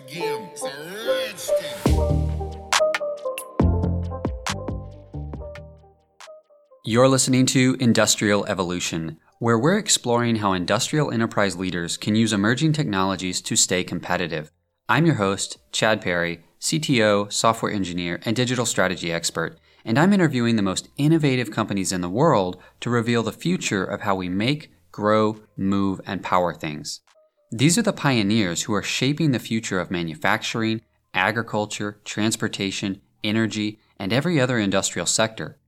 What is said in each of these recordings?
the game. It's a rich. You're listening to Industrial Evolution, where we're exploring how industrial enterprise leaders can use emerging technologies to stay competitive. I'm your host, Chad Perry, CTO, software engineer, and digital strategy expert, and I'm interviewing the most innovative companies in the world to reveal the future of how we make, grow, move, and power things. These are the pioneers who are shaping the future of manufacturing, agriculture, transportation, energy, and every other industrial sector.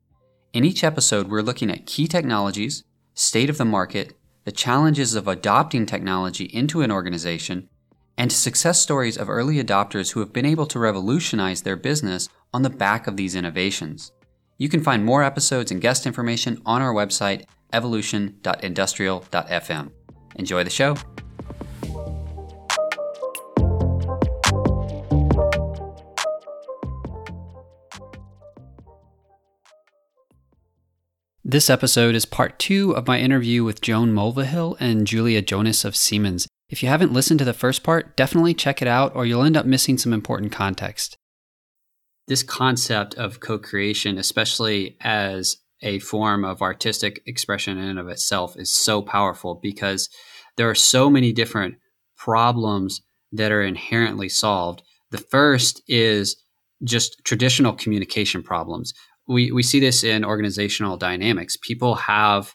In each episode, we're looking at key technologies, state of the market, the challenges of adopting technology into an organization, and success stories of early adopters who have been able to revolutionize their business on the back of these innovations. You can find more episodes and guest information on our website, evolution.industrial.fm. Enjoy the show. This episode is part two of my interview with Joan Mulvihill and Julia Jonas of Siemens. If you haven't listened to the first part, definitely check it out or you'll end up missing some important context. This concept of co creation, especially as a form of artistic expression in and of itself, is so powerful because there are so many different problems that are inherently solved. The first is just traditional communication problems we, we see this in organizational dynamics. People have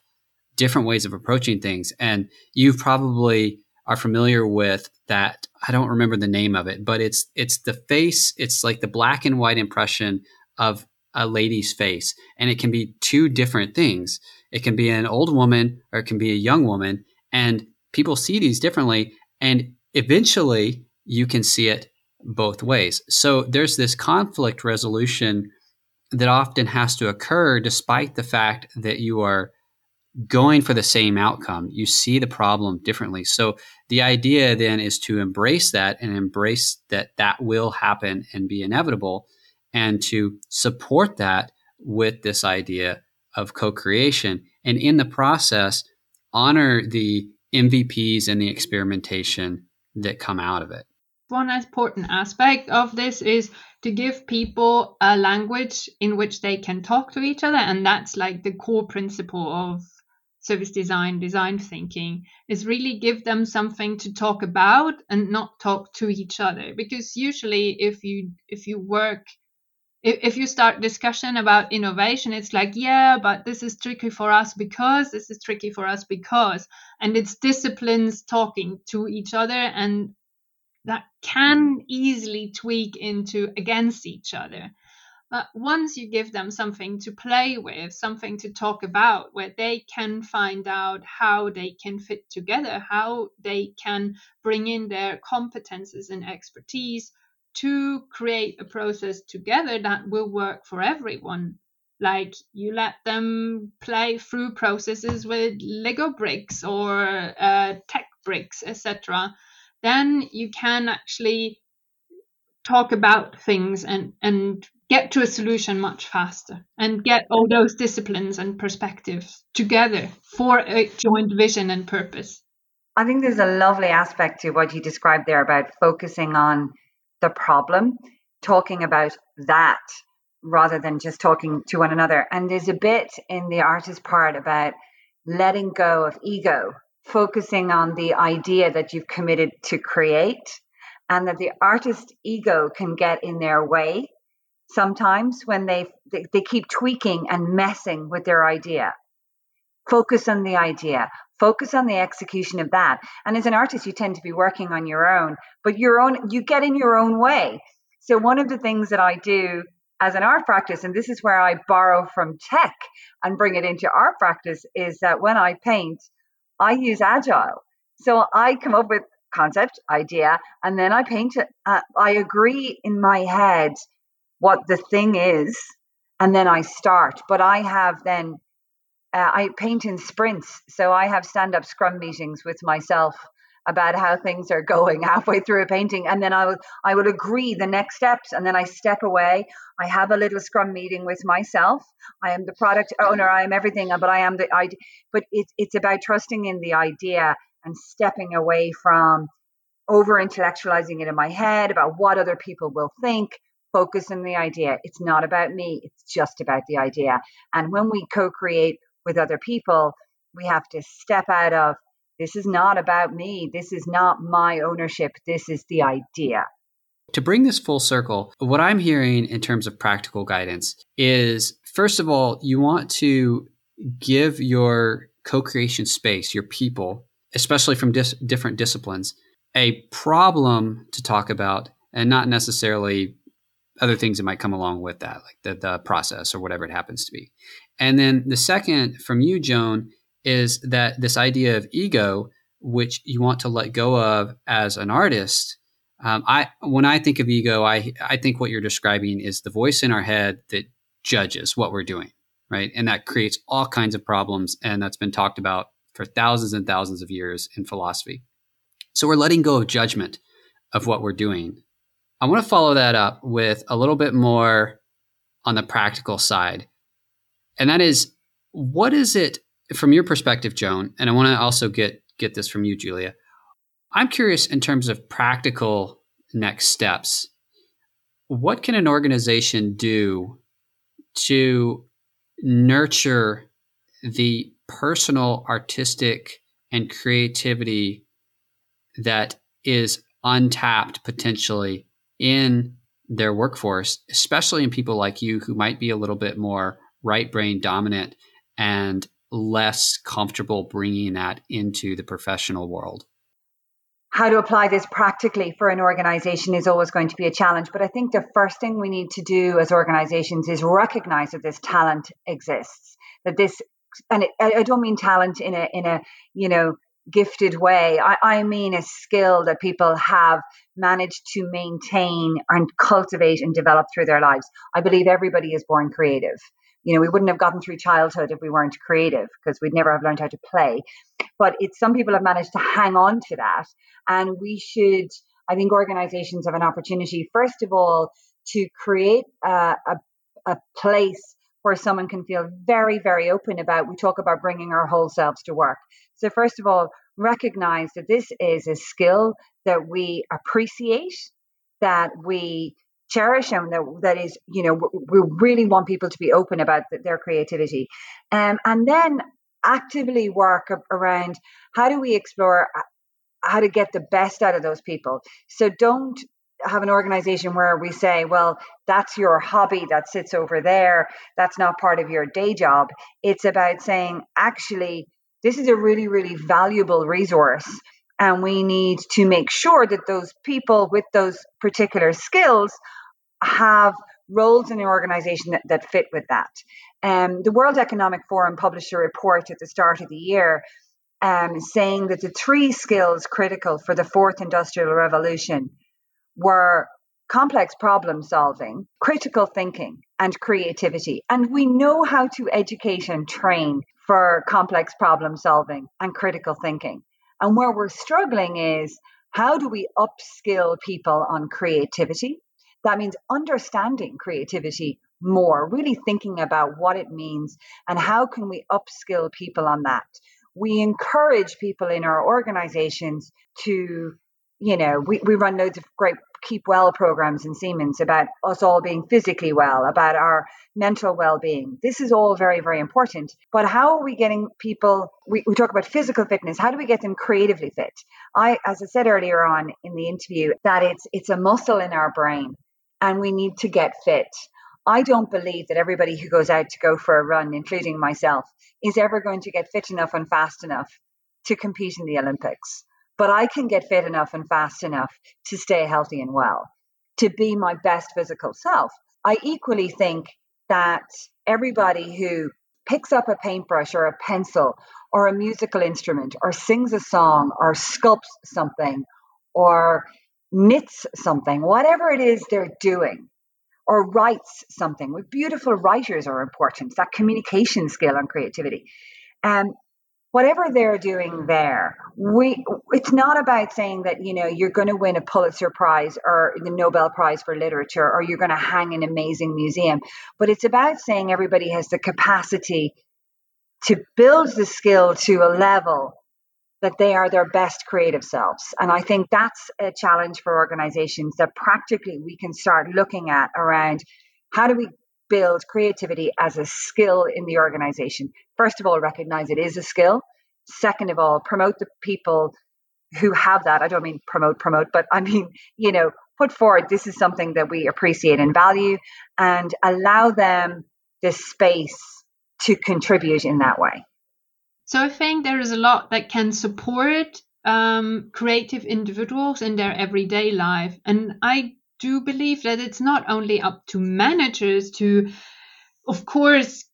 different ways of approaching things. And you probably are familiar with that. I don't remember the name of it, but it's it's the face, it's like the black and white impression of a lady's face. And it can be two different things. It can be an old woman or it can be a young woman. And people see these differently. And eventually you can see it both ways. So there's this conflict resolution that often has to occur despite the fact that you are going for the same outcome. You see the problem differently. So the idea then is to embrace that and embrace that that will happen and be inevitable and to support that with this idea of co-creation and in the process honor the MVPs and the experimentation that come out of it. One important aspect of this is to give people a language in which they can talk to each other and that's like the core principle of service design design thinking is really give them something to talk about and not talk to each other. Because usually if you if you work if, if you start discussion about innovation it's like yeah but this is tricky for us because this is tricky for us because and it's disciplines talking to each other and that can easily tweak into against each other. But once you give them something to play with, something to talk about, where they can find out how they can fit together, how they can bring in their competences and expertise to create a process together that will work for everyone. Like you let them play through processes with Lego bricks or uh, tech bricks, etc then you can actually talk about things and and get to a solution much faster and get all those disciplines and perspectives together for a joint vision and purpose. I think there's a lovely aspect to what you described there about focusing on the problem, talking about that rather than just talking to one another. And there's a bit in the artist part about letting go of ego focusing on the idea that you've committed to create and that the artist ego can get in their way sometimes when they, they, keep tweaking and messing with their idea. Focus on the idea. Focus on the execution of that. And as an artist you tend to be working on your own but your own you get in your own way. So one of the things that i do as an art practice and this is where i borrow from tech and bring it into art practice is that when i paint I use agile. So I come up with concept, idea, and then I paint it. Uh, I agree in my head what the thing is, and then I start. But I have then, uh, I paint in sprints. So I have stand up scrum meetings with myself about how things are going halfway through a painting and then I will I will agree the next steps and then I step away I have a little scrum meeting with myself I am the product owner I am everything but I am the idea but it's it's about trusting in the idea and stepping away from over intellectualizing it in my head about what other people will think. Focus on the idea. It's not about me, it's just about the idea. And when we co create with other people, we have to step out of this is not about me, this is not my ownership, this is the idea. To bring this full circle, what I'm hearing in terms of practical guidance is first of all, you want to give your co creation space, your people, especially from dis- different disciplines, a problem to talk about and not necessarily other things that might come along with that, like the, the process or whatever it happens to be. And then the second from you, Joan, is that this idea of ego, which you want to let go of as an artist. Um, I when I think of ego, I I think what you're describing is the voice in our head that judges what we're doing, right? And that creates all kinds of problems, and that's been talked about for thousands and thousands of years in philosophy. So we're letting go of judgment of what we're doing. I want to follow that up with a little bit more on the practical side. And that is what is it from your perspective, Joan, and I want to also get get this from you, Julia. I'm curious in terms of practical next steps. What can an organization do to nurture the personal artistic and creativity that is untapped potentially in their workforce, especially in people like you who might be a little bit more right brain dominant and less comfortable bringing that into the professional world? How to apply this practically for an organization is always going to be a challenge. But I think the first thing we need to do as organizations is recognize that this talent exists, that this and it, I don't mean talent in a in a you know gifted way. I, I mean a skill that people have managed to maintain and cultivate and develop through their lives. I believe everybody is born creative. You know, we wouldn't have gotten through childhood if we weren't creative because we'd never have learned how to play. But it's some people have managed to hang on to that. And we should, I think organizations have an opportunity, first of all, to create a, a, a place where someone can feel very, very open about. We talk about bringing our whole selves to work. So, first of all, recognize that this is a skill that we appreciate, that we cherish, and that, that is, you know, we really want people to be open about their creativity. Um, and then actively work around how do we explore uh, how to get the best out of those people. So, don't have an organization where we say, well, that's your hobby that sits over there. That's not part of your day job. It's about saying, actually, this is a really, really valuable resource. And we need to make sure that those people with those particular skills have roles in the organization that, that fit with that. Um, the World Economic Forum published a report at the start of the year um, saying that the three skills critical for the fourth industrial revolution were complex problem solving, critical thinking, and creativity. And we know how to educate and train for complex problem solving and critical thinking. And where we're struggling is how do we upskill people on creativity? That means understanding creativity more, really thinking about what it means and how can we upskill people on that. We encourage people in our organizations to you know, we, we run loads of great keep well programs in Siemens about us all being physically well, about our mental well being. This is all very, very important. But how are we getting people? We, we talk about physical fitness. How do we get them creatively fit? I, as I said earlier on in the interview, that it's it's a muscle in our brain, and we need to get fit. I don't believe that everybody who goes out to go for a run, including myself, is ever going to get fit enough and fast enough to compete in the Olympics but I can get fit enough and fast enough to stay healthy and well, to be my best physical self. I equally think that everybody who picks up a paintbrush or a pencil or a musical instrument or sings a song or sculpts something or knits something, whatever it is they're doing, or writes something. With beautiful writers are important, that communication skill and creativity. Um, whatever they're doing there we it's not about saying that you know you're going to win a pulitzer prize or the nobel prize for literature or you're going to hang an amazing museum but it's about saying everybody has the capacity to build the skill to a level that they are their best creative selves. And I think that's a challenge for organizations that practically we can start looking at around how do we build creativity as a skill in the organization. First of all, recognize it is a skill. Second of all, promote the people who have that. I don't mean promote, promote, but I mean, you know, put forward this is something that we appreciate and value and allow them this space to contribute in that way. So I think there is a lot that can support um, creative individuals in their everyday life. And I do believe that it's not only up to managers to, of course,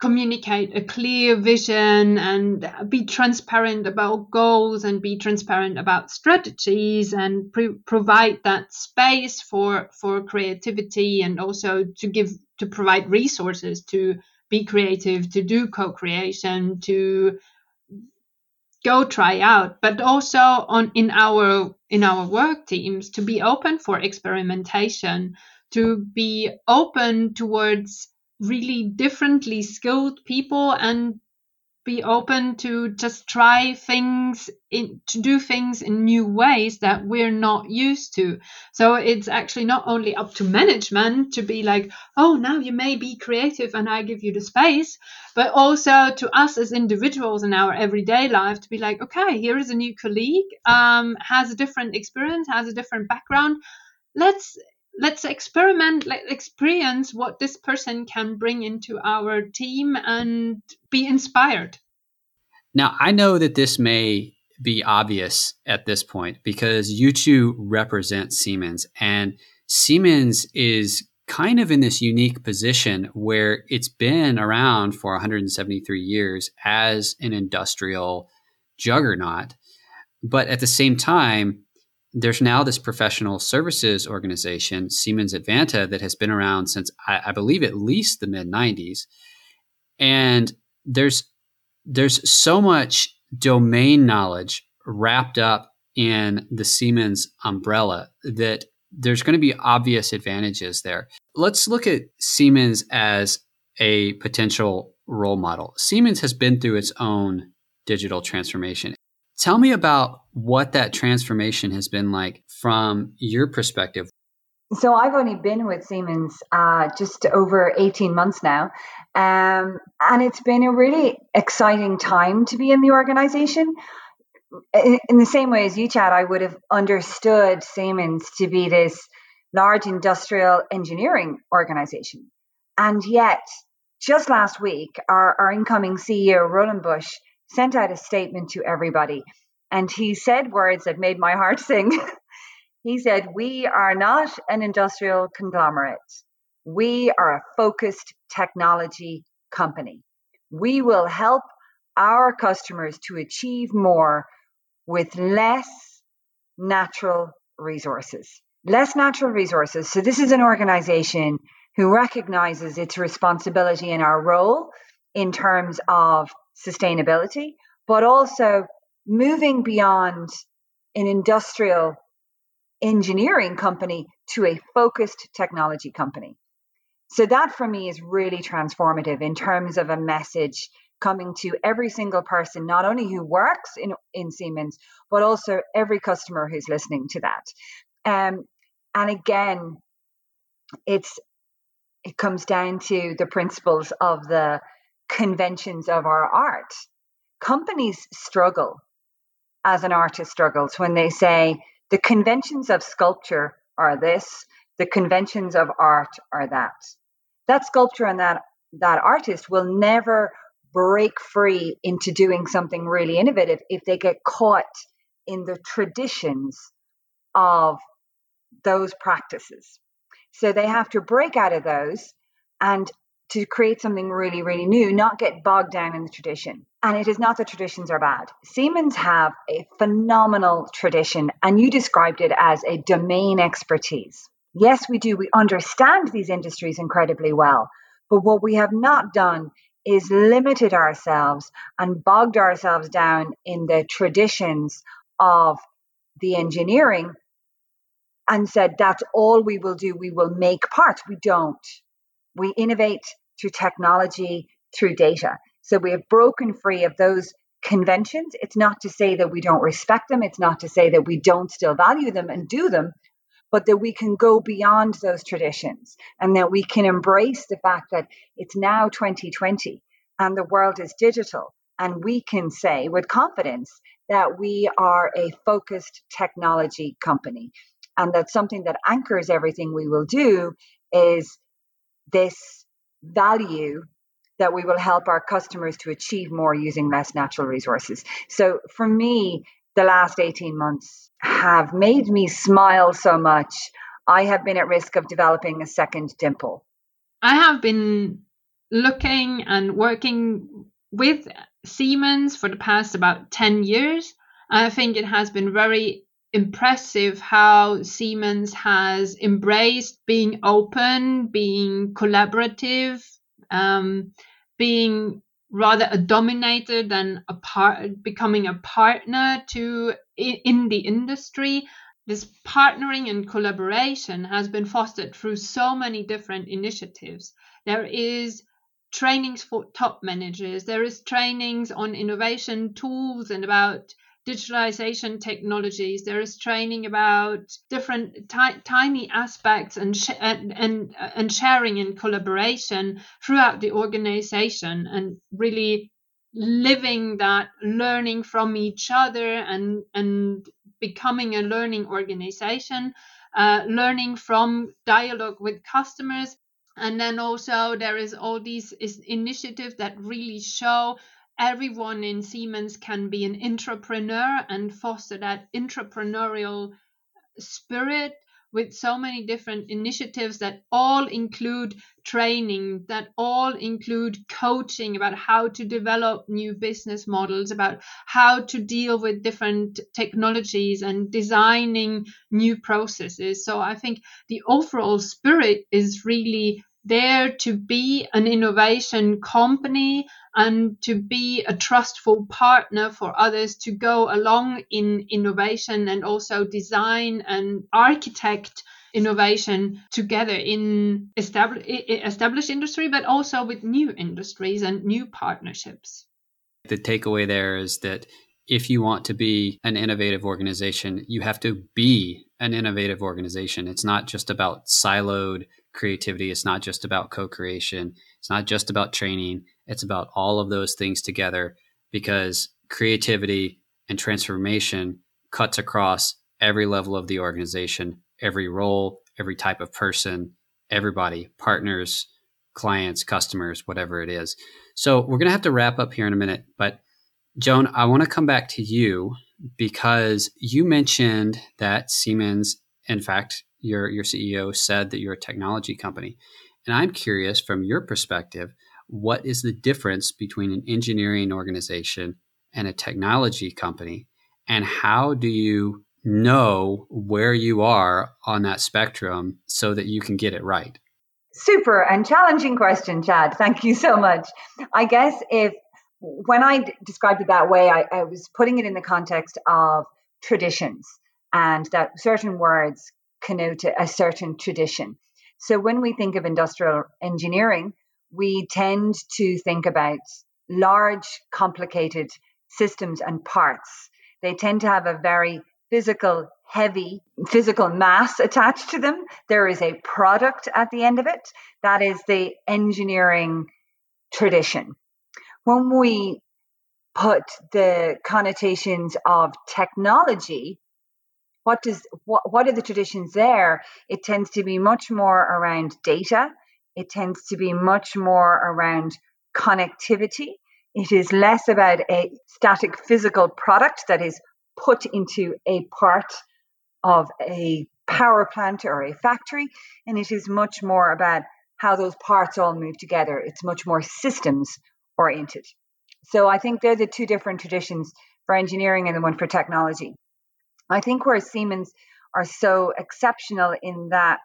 communicate a clear vision and be transparent about goals and be transparent about strategies and pre- provide that space for for creativity and also to give to provide resources to be creative, to do co-creation, to go try out, but also on in our in our work teams to be open for experimentation, to be open towards really differently skilled people and be open to just try things in, to do things in new ways that we're not used to. So it's actually not only up to management to be like oh now you may be creative and i give you the space but also to us as individuals in our everyday life to be like okay here is a new colleague um, has a different experience has a different background. Let's let's experiment let's experience what this person can bring into our team and be inspired. Now i know that this may be obvious at this point because you two represent siemens and siemens is kind of in this unique position where it's been around for 173 years as an industrial juggernaut but at the same time there's now this professional services organization, Siemens Advanta, that has been around since I, I believe at least the mid 90s. And there's there's so much domain knowledge wrapped up in the Siemens umbrella that there's going to be obvious advantages there. Let's look at Siemens as a potential role model. Siemens has been through its own digital transformation. Tell me about what that transformation has been like from your perspective. So I've only been with Siemens uh, just over 18 months now. Um, and it's been a really exciting time to be in the organization. In the same way as you, Chad, I would have understood Siemens to be this large industrial engineering organization. And yet, just last week, our, our incoming CEO, Roland Busch, sent out a statement to everybody. And he said words that made my heart sing. he said, We are not an industrial conglomerate. We are a focused technology company. We will help our customers to achieve more with less natural resources. Less natural resources. So, this is an organization who recognizes its responsibility in our role in terms of sustainability, but also moving beyond an industrial engineering company to a focused technology company. So that for me is really transformative in terms of a message coming to every single person, not only who works in, in Siemens, but also every customer who's listening to that. Um, and again, it's it comes down to the principles of the conventions of our art. Companies struggle as an artist struggles when they say the conventions of sculpture are this, the conventions of art are that. That sculpture and that that artist will never break free into doing something really innovative if they get caught in the traditions of those practices. So they have to break out of those and to create something really, really new, not get bogged down in the tradition. And it is not that traditions are bad. Siemens have a phenomenal tradition, and you described it as a domain expertise. Yes, we do. We understand these industries incredibly well. But what we have not done is limited ourselves and bogged ourselves down in the traditions of the engineering and said, that's all we will do. We will make parts. We don't. We innovate through technology, through data. So we have broken free of those conventions. It's not to say that we don't respect them. It's not to say that we don't still value them and do them, but that we can go beyond those traditions and that we can embrace the fact that it's now 2020 and the world is digital. And we can say with confidence that we are a focused technology company and that something that anchors everything we will do is this value that we will help our customers to achieve more using less natural resources. So for me, the last 18 months have made me smile so much. I have been at risk of developing a second dimple. I have been looking and working with Siemens for the past about 10 years. I think it has been very impressive how Siemens has embraced being open, being collaborative, um, being rather a dominator than a part, becoming a partner to in the industry. This partnering and collaboration has been fostered through so many different initiatives. There is trainings for top managers. There is trainings on innovation tools and about digitalization technologies. There is training about different t- tiny aspects and, sh- and and and sharing and collaboration throughout the organization, and really living that learning from each other and and becoming a learning organization. Uh, learning from dialogue with customers and then also there is all these initiatives that really show everyone in Siemens can be an entrepreneur and foster that entrepreneurial spirit with so many different initiatives that all include training, that all include coaching about how to develop new business models, about how to deal with different technologies and designing new processes. So I think the overall spirit is really there to be an innovation company and to be a trustful partner for others to go along in innovation and also design and architect innovation together in established, established industry, but also with new industries and new partnerships. The takeaway there is that if you want to be an innovative organization, you have to be an innovative organization. It's not just about siloed creativity. It's not just about co creation. It's not just about training. It's about all of those things together because creativity and transformation cuts across every level of the organization, every role, every type of person, everybody, partners, clients, customers, whatever it is. So we're going to have to wrap up here in a minute. But Joan, I want to come back to you because you mentioned that Siemens, in fact, your your CEO said that you're a technology company. And I'm curious from your perspective, what is the difference between an engineering organization and a technology company? And how do you know where you are on that spectrum so that you can get it right? Super and challenging question, Chad. Thank you so much. I guess if when I described it that way, I, I was putting it in the context of traditions and that certain words connote a certain tradition. So when we think of industrial engineering, we tend to think about large, complicated systems and parts. They tend to have a very physical, heavy physical mass attached to them. There is a product at the end of it. That is the engineering tradition. When we put the connotations of technology what does what, what are the traditions there it tends to be much more around data it tends to be much more around connectivity. It is less about a static physical product that is put into a part of a power plant or a factory and it is much more about how those parts all move together. It's much more systems oriented. So i think they're the two different traditions for engineering and the one for technology. I think where Siemens are so exceptional in that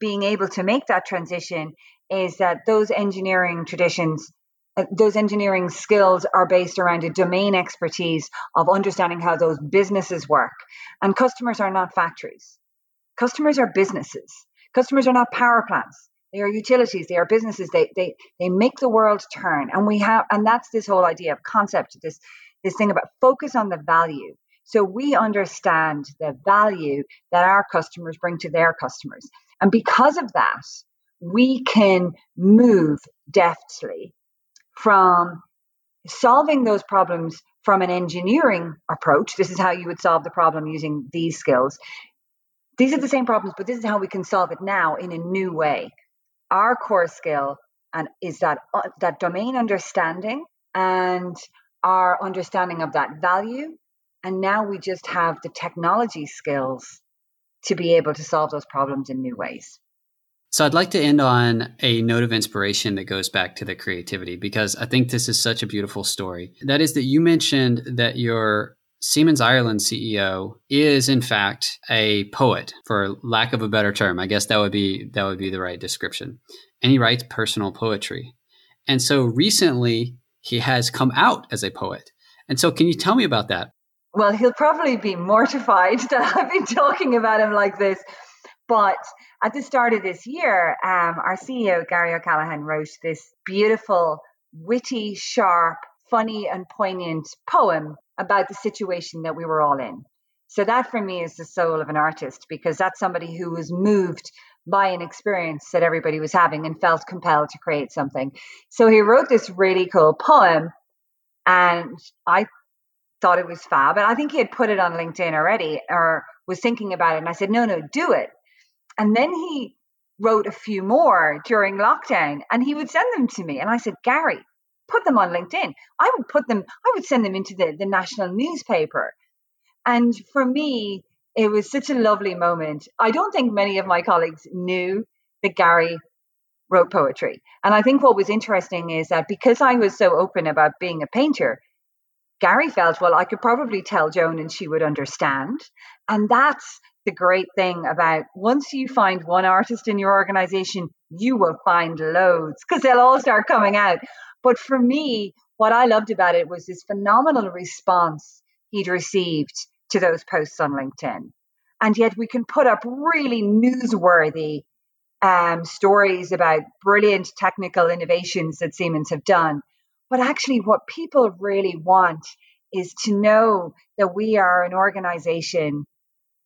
being able to make that transition is that those engineering traditions uh, those engineering skills are based around a domain expertise of understanding how those businesses work. And customers are not factories. Customers are businesses. Customers are not power plants. They are utilities. They are businesses. They they they make the world turn. And we have and that's this whole idea of concept this this thing about focus on the value. So we understand the value that our customers bring to their customers. And because of that, we can move deftly from solving those problems from an engineering approach. This is how you would solve the problem using these skills. These are the same problems, but this is how we can solve it now in a new way. Our core skill and is that uh, that domain understanding and our understanding of that value and now we just have the technology skills to be able to solve those problems in new ways so I'd like to end on a note of inspiration that goes back to the creativity because I think this is such a beautiful story. That is that you mentioned that your Siemens Ireland CEO is in fact a poet for lack of a better term. I guess that would be that would be the right description. And he writes personal poetry. And so recently he has come out as a poet. And so can you tell me about that? Well, he'll probably be mortified that I've been talking about him like this. But at the start of this year, um, our CEO, Gary O'Callaghan, wrote this beautiful, witty, sharp, funny, and poignant poem about the situation that we were all in. So, that for me is the soul of an artist because that's somebody who was moved by an experience that everybody was having and felt compelled to create something. So, he wrote this really cool poem, and I thought it was fab. And I think he had put it on LinkedIn already or was thinking about it. And I said, no, no, do it. And then he wrote a few more during lockdown and he would send them to me. And I said, Gary, put them on LinkedIn. I would put them, I would send them into the, the national newspaper. And for me, it was such a lovely moment. I don't think many of my colleagues knew that Gary wrote poetry. And I think what was interesting is that because I was so open about being a painter, Gary felt, well, I could probably tell Joan and she would understand. And that's the great thing about once you find one artist in your organization, you will find loads because they'll all start coming out. But for me, what I loved about it was this phenomenal response he'd received to those posts on LinkedIn. And yet we can put up really newsworthy um, stories about brilliant technical innovations that Siemens have done. But actually, what people really want is to know that we are an organization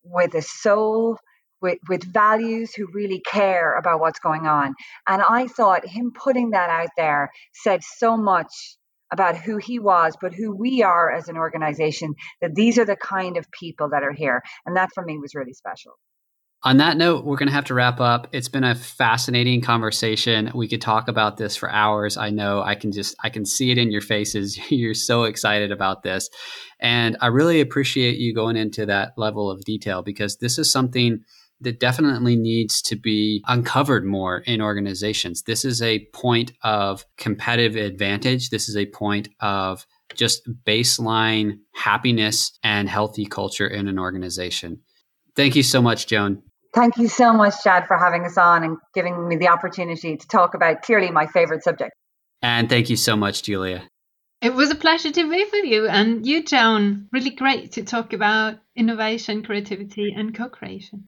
with a soul, with, with values who really care about what's going on. And I thought him putting that out there said so much about who he was, but who we are as an organization, that these are the kind of people that are here. And that for me was really special. On that note, we're going to have to wrap up. It's been a fascinating conversation. We could talk about this for hours. I know I can just I can see it in your faces. You're so excited about this. And I really appreciate you going into that level of detail because this is something that definitely needs to be uncovered more in organizations. This is a point of competitive advantage. This is a point of just baseline happiness and healthy culture in an organization. Thank you so much, Joan. Thank you so much, Chad, for having us on and giving me the opportunity to talk about clearly my favorite subject. And thank you so much, Julia. It was a pleasure to be with you. And you, Joan, really great to talk about innovation, creativity, and co creation.